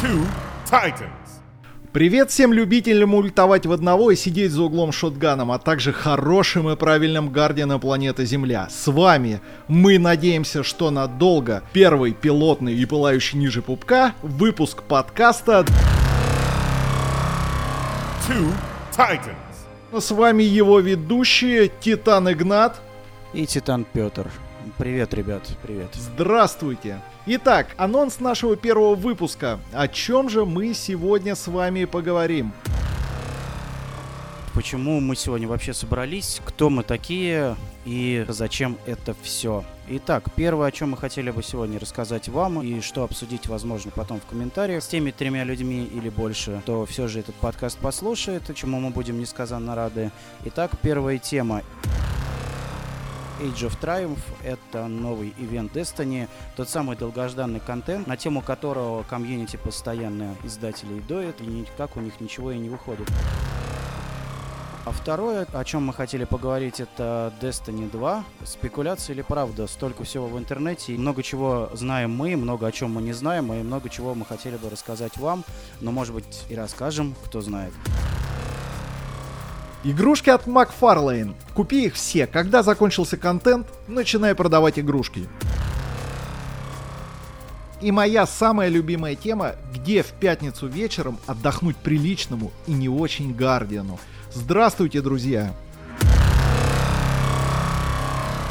Two Titans. Привет всем любителям ультовать в одного и сидеть за углом шотганом, а также хорошим и правильным гардианом планеты Земля. С вами мы надеемся, что надолго первый пилотный и пылающий ниже пупка выпуск подкаста. Two Titans. С вами его ведущие Титан Игнат. И Титан Петр. Привет, ребят, привет. Здравствуйте. Итак, анонс нашего первого выпуска. О чем же мы сегодня с вами поговорим? Почему мы сегодня вообще собрались, кто мы такие и зачем это все? Итак, первое, о чем мы хотели бы сегодня рассказать вам и что обсудить, возможно, потом в комментариях с теми тремя людьми или больше, кто все же этот подкаст послушает, чему мы будем несказанно рады. Итак, первая тема. Age of Triumph — это новый ивент Destiny, тот самый долгожданный контент, на тему которого комьюнити постоянно издателей доет, и никак у них ничего и не выходит. А второе, о чем мы хотели поговорить, это Destiny 2. Спекуляция или правда? Столько всего в интернете. И много чего знаем мы, много о чем мы не знаем, и много чего мы хотели бы рассказать вам. Но, может быть, и расскажем, кто знает. Игрушки от Макфарлейн. Купи их все. Когда закончился контент, начинай продавать игрушки. И моя самая любимая тема, где в пятницу вечером отдохнуть приличному и не очень Гардиану. Здравствуйте, друзья!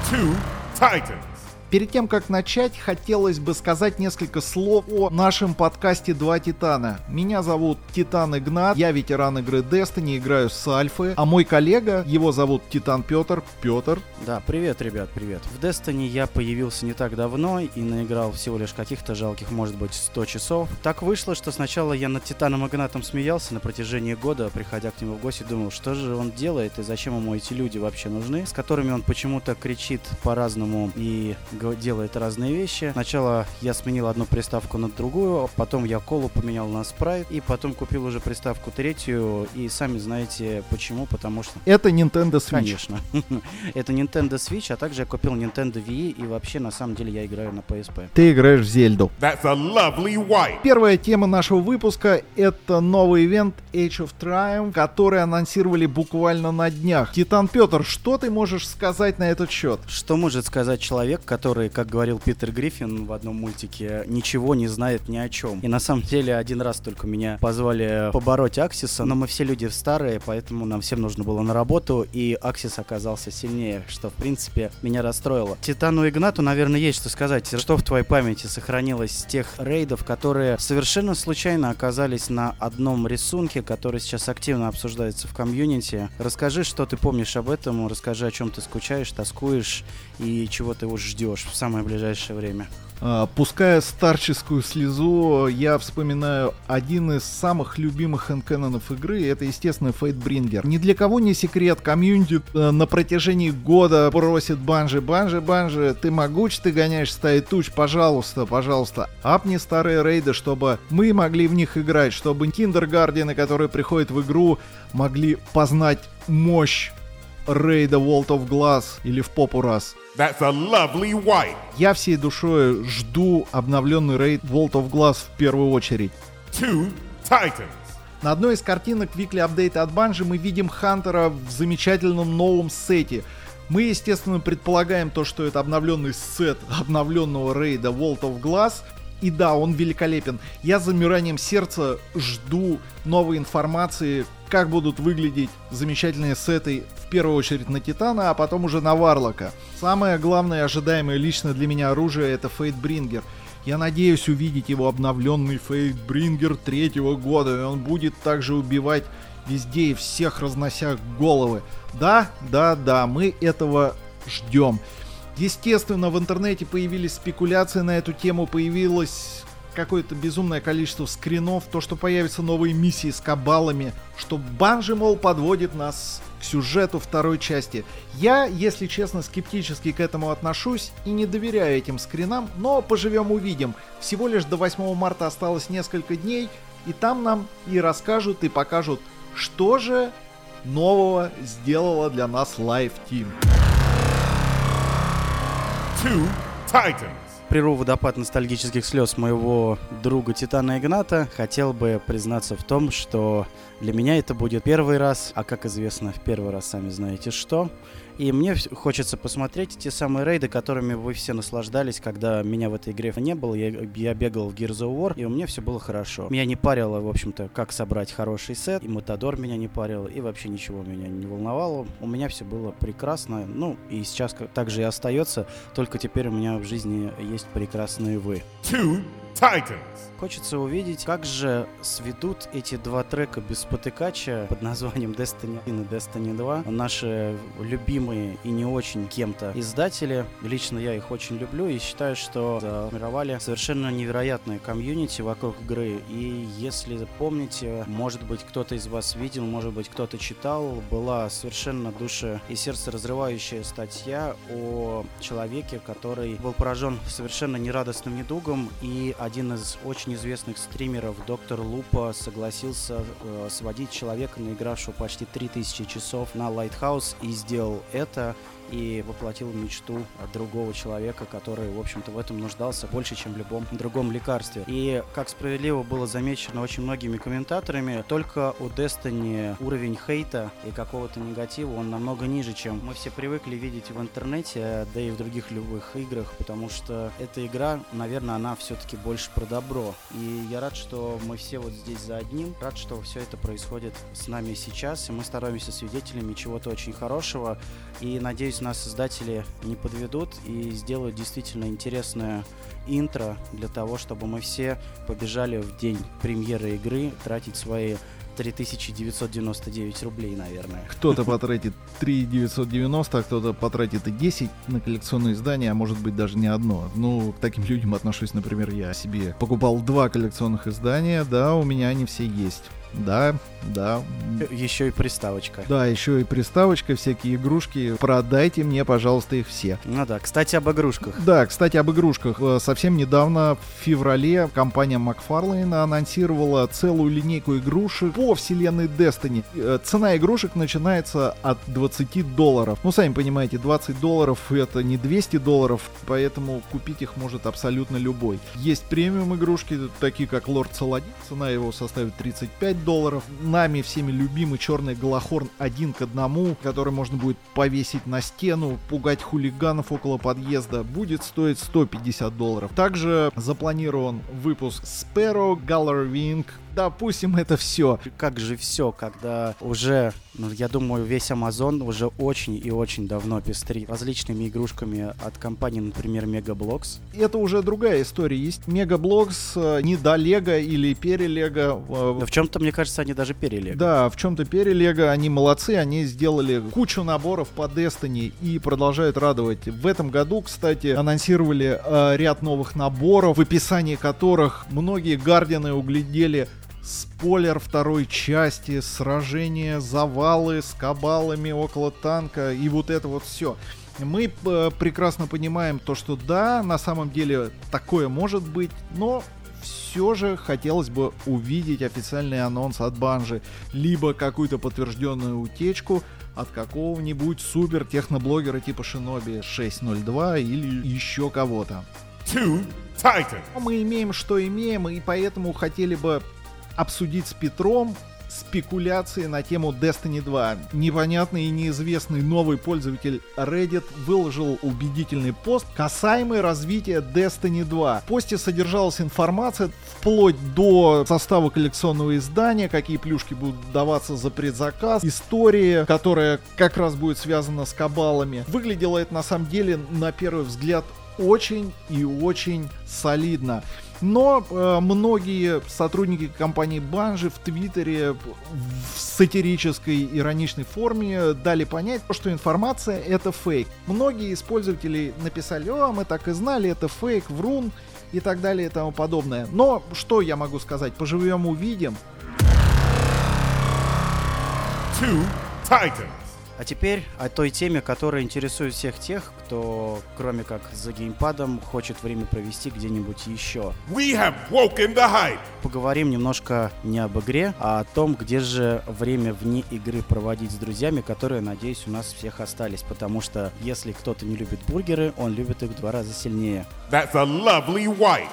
Two Titans. Перед тем, как начать, хотелось бы сказать несколько слов о нашем подкасте «Два Титана». Меня зовут Титан Игнат, я ветеран игры Destiny, играю с Альфы, а мой коллега, его зовут Титан Петр. Петр. Да, привет, ребят, привет. В Destiny я появился не так давно и наиграл всего лишь каких-то жалких, может быть, 100 часов. Так вышло, что сначала я над Титаном Игнатом смеялся на протяжении года, приходя к нему в гости, думал, что же он делает и зачем ему эти люди вообще нужны, с которыми он почему-то кричит по-разному и делает разные вещи. Сначала я сменил одну приставку на другую, потом я колу поменял на спрайт, и потом купил уже приставку третью, и сами знаете почему, потому что Это Nintendo Switch. Конечно. Это Nintendo Switch, а также я купил Nintendo Wii, и вообще, на самом деле, я играю на PSP. Ты играешь в Зельду. That's a lovely wife. Первая тема нашего выпуска — это новый ивент Age of Triumph, который анонсировали буквально на днях. Титан Петр, что ты можешь сказать на этот счет? Что может сказать человек, который, как говорил Питер Гриффин в одном мультике, ничего не знает ни о чем? И на самом деле один раз только меня позвали побороть Аксиса, но мы все люди старые, поэтому нам всем нужно было на работу, и Аксис оказался сильнее, что в принципе меня расстроило. Титану Игнату, наверное, есть что сказать. Что в твоей памяти сохранилось с тех рейдов, которые совершенно случайно оказались на одном рисунке, который сейчас активно обсуждается в комьюнити? Расскажи, что ты помнишь об этом, расскажи, о чем ты скучаешь, тоскуешь и чего ты уж ждешь в самое ближайшее время. А, Пуская старческую слезу, я вспоминаю один из самых любимых hand cannon ов игры, это, естественно, Fatebringer. Ни для кого не секрет, комьюнити э, на протяжении года просит Bungie, Bungie, Bungie, ты могуч, ты гоняешь стаи туч, пожалуйста, пожалуйста, апни старые рейды, чтобы мы могли в них играть, чтобы kinderguardian ы, которые приходят в игру, могли познать мощь рейда World of Glass или в попу раз. That's a lovely wife. Я всей душой жду обновленный рейд World of Glass в первую очередь. Two Titans. На одной из картинок Weekly Update от Банжи мы видим Хантера в замечательном новом сете. Мы, естественно, предполагаем то, что это обновленный сет обновленного рейда World of Glass. И да, он великолепен. Я с замиранием сердца жду новой информации, как будут выглядеть замечательные сеты в первую очередь на Титана, а потом уже на Варлока. Самое главное ожидаемое лично для меня оружие это Фейтбрингер. Я надеюсь увидеть его обновленный Фейтбрингер третьего года, и он будет также убивать везде и всех разнося головы. Да, да, да, мы этого ждем. Естественно, в интернете появились спекуляции на эту тему, появилось какое-то безумное количество скринов, то, что появятся новые миссии с кабалами, что Банжи, мол, подводит нас к сюжету второй части. Я, если честно, скептически к этому отношусь и не доверяю этим скринам, но поживем увидим. Всего лишь до 8 марта осталось несколько дней, и там нам и расскажут, и покажут, что же нового сделала для нас Live Team. Two Titans. Прерву водопад ностальгических слез моего друга Титана Игната, хотел бы признаться в том, что для меня это будет первый раз, а как известно, в первый раз сами знаете что. И мне хочется посмотреть те самые рейды, которыми вы все наслаждались, когда меня в этой игре не было. Я, я бегал в Gears of War, и у меня все было хорошо. Меня не парило, в общем-то, как собрать хороший сет, и Матадор меня не парил, и вообще ничего меня не волновало. У меня все было прекрасно, ну, и сейчас также и остается, только теперь у меня в жизни есть прекрасные вы. Two Titans. Хочется увидеть, как же сведут эти два трека без спотыкача под названием Destiny 1 и Destiny 2 наши любимые и не очень кем-то издатели. Лично я их очень люблю и считаю, что сформировали совершенно невероятное комьюнити вокруг игры. И если помните, может быть кто-то из вас видел, может быть кто-то читал, была совершенно душа и сердце разрывающая статья о человеке, который был поражен совершенно нерадостным недугом и один из очень известных стримеров, доктор Лупа, согласился э, сводить человека, наигравшего почти 3000 часов на Lighthouse, и сделал это и воплотил мечту другого человека, который, в общем-то, в этом нуждался больше, чем в любом другом лекарстве. И, как справедливо было замечено очень многими комментаторами, только у Destiny уровень хейта и какого-то негатива, он намного ниже, чем мы все привыкли видеть в интернете, да и в других любых играх, потому что эта игра, наверное, она все-таки больше про добро. И я рад, что мы все вот здесь за одним, рад, что все это происходит с нами сейчас, и мы становимся свидетелями чего-то очень хорошего, и надеюсь, нас создатели не подведут и сделают действительно интересное интро для того, чтобы мы все побежали в день премьеры игры тратить свои 3999 рублей, наверное. Кто-то потратит 3990, а кто-то потратит и 10 на коллекционные издания, а может быть даже не одно. Ну, к таким людям отношусь, например, я себе. Покупал два коллекционных издания, да, у меня они все есть. Да, да. Еще и приставочка. Да, еще и приставочка, всякие игрушки. Продайте мне, пожалуйста, их все. Ну да, кстати, об игрушках. Да, кстати, об игрушках. Э, совсем недавно, в феврале, компания Макфарлейн анонсировала целую линейку игрушек по вселенной Destiny. Э, цена игрушек начинается от 20 долларов. Ну, сами понимаете, 20 долларов это не 200 долларов, поэтому купить их может абсолютно любой. Есть премиум игрушки, такие как Лорд Саладин. Цена его составит 35 долларов. Нами всеми любимый черный Голохорн один к одному, который можно будет повесить на стену, пугать хулиганов около подъезда, будет стоить 150 долларов. Также запланирован выпуск Sparrow, Galar Wing, допустим, это все. Как же все, когда уже, ну, я думаю, весь Amazon уже очень и очень давно пестрит различными игрушками от компании, например, Megablocks. Это уже другая история. Есть Megablocks э, не до Лего или перелего. Но в чем-то, мне кажется, они даже перелего. Да, в чем-то перелего. Они молодцы, они сделали кучу наборов по Destiny и продолжают радовать. В этом году, кстати, анонсировали э, ряд новых наборов, в описании которых многие гардианы углядели спойлер второй части, сражение, завалы с кабалами около танка и вот это вот все. Мы э, прекрасно понимаем то, что да, на самом деле такое может быть, но все же хотелось бы увидеть официальный анонс от Банжи, либо какую-то подтвержденную утечку от какого-нибудь супер техноблогера типа Шиноби 602 или еще кого-то. Titans. Мы имеем, что имеем, и поэтому хотели бы обсудить с Петром спекуляции на тему Destiny 2. Непонятный и неизвестный новый пользователь Reddit выложил убедительный пост касаемый развития Destiny 2. В посте содержалась информация вплоть до состава коллекционного издания, какие плюшки будут даваться за предзаказ, история, которая как раз будет связана с кабалами. Выглядело это на самом деле на первый взгляд очень и очень солидно. Но э, многие сотрудники компании Банжи в Твиттере в сатирической, ироничной форме дали понять, что информация это фейк. Многие из пользователей написали, о, мы так и знали, это фейк, врун и так далее и тому подобное. Но что я могу сказать? Поживем увидим. Two Titans. А теперь о той теме, которая интересует всех тех, кто, кроме как за геймпадом, хочет время провести где-нибудь еще. We have broken the hype. Поговорим немножко не об игре, а о том, где же время вне игры проводить с друзьями, которые, надеюсь, у нас всех остались. Потому что если кто-то не любит бургеры, он любит их в два раза сильнее. That's a lovely white.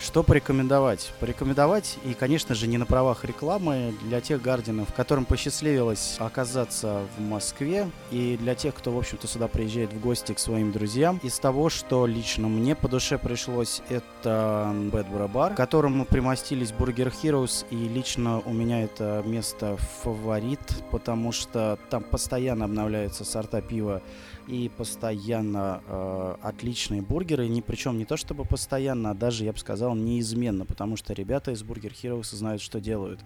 Что порекомендовать? Порекомендовать, и, конечно же, не на правах рекламы, для тех гардинов, которым посчастливилось оказаться в Москве, и для тех, кто, в общем-то, сюда приезжает в гости к своим друзьям. Из того, что лично мне по душе пришлось, это Бэдбора Бар, к которому примостились Burger Heroes, и лично у меня это место фаворит, потому что там постоянно обновляются сорта пива и постоянно э, отличные бургеры, ни причем не то чтобы постоянно, а даже, я бы сказал, неизменно, потому что ребята из Burger Heroes знают, что делают.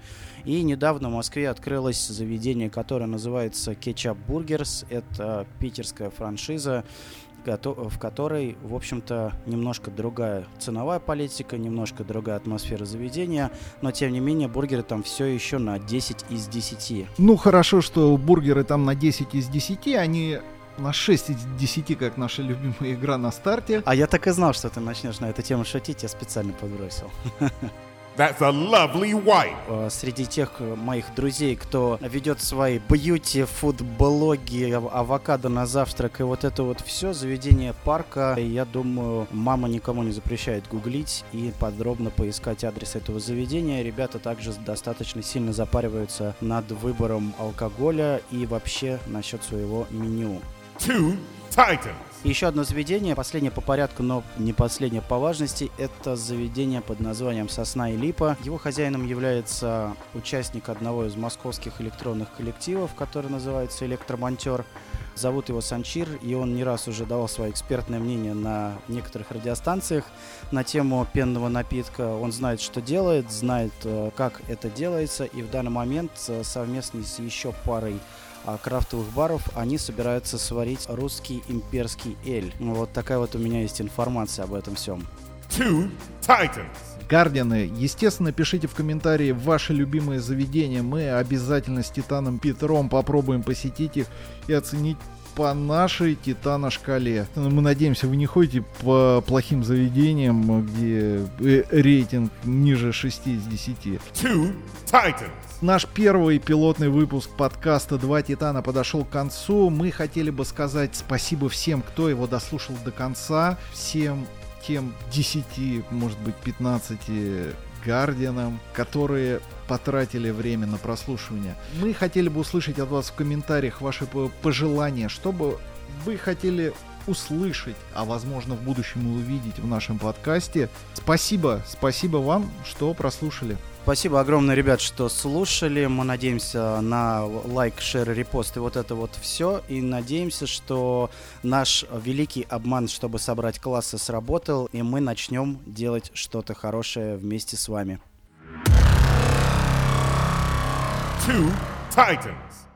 И недавно в Москве открылось заведение, которое называется Ketchup Burgers, это питерская франшиза, в которой, в общем-то, немножко другая ценовая политика, немножко другая атмосфера заведения, но, тем не менее, бургеры там все еще на 10 из 10. Ну, хорошо, что бургеры там на 10 из 10, они на 6 из 10, как наша любимая игра на старте. А я так и знал, что ты начнешь на эту тему шутить, я специально подбросил. That's a lovely white. Э, Среди тех э, моих друзей, кто ведет свои бьюти, фуд-блоги, ав- авокадо на завтрак и вот это вот все, заведение парка, я думаю, мама никому не запрещает гуглить и подробно поискать адрес этого заведения. Ребята также достаточно сильно запариваются над выбором алкоголя и вообще насчет своего меню. И еще одно заведение, последнее по порядку, но не последнее по важности, это заведение под названием «Сосна и Липа». Его хозяином является участник одного из московских электронных коллективов, который называется «Электромонтер». Зовут его Санчир, и он не раз уже давал свое экспертное мнение на некоторых радиостанциях на тему пенного напитка. Он знает, что делает, знает, э, как это делается, и в данный момент э, совместно с еще парой крафтовых баров, они собираются сварить русский имперский эль. Ну, Вот такая вот у меня есть информация об этом всем. Two titans. Гардианы, естественно, пишите в комментарии ваши любимые заведения. Мы обязательно с Титаном Петром попробуем посетить их и оценить по нашей Титана шкале. Мы надеемся, вы не ходите по плохим заведениям, где э, рейтинг ниже 6 из 10. Two titans. Наш первый пилотный выпуск подкаста «Два Титана» подошел к концу. Мы хотели бы сказать спасибо всем, кто его дослушал до конца, всем тем 10, может быть 15 гардианам, которые потратили время на прослушивание. Мы хотели бы услышать от вас в комментариях ваши по- пожелания, чтобы вы хотели услышать, а возможно в будущем и увидеть в нашем подкасте. Спасибо, спасибо вам, что прослушали. Спасибо огромное, ребят, что слушали. Мы надеемся на лайк, шер, репост и вот это вот все. И надеемся, что наш великий обман, чтобы собрать классы, сработал, и мы начнем делать что-то хорошее вместе с вами. Two titans.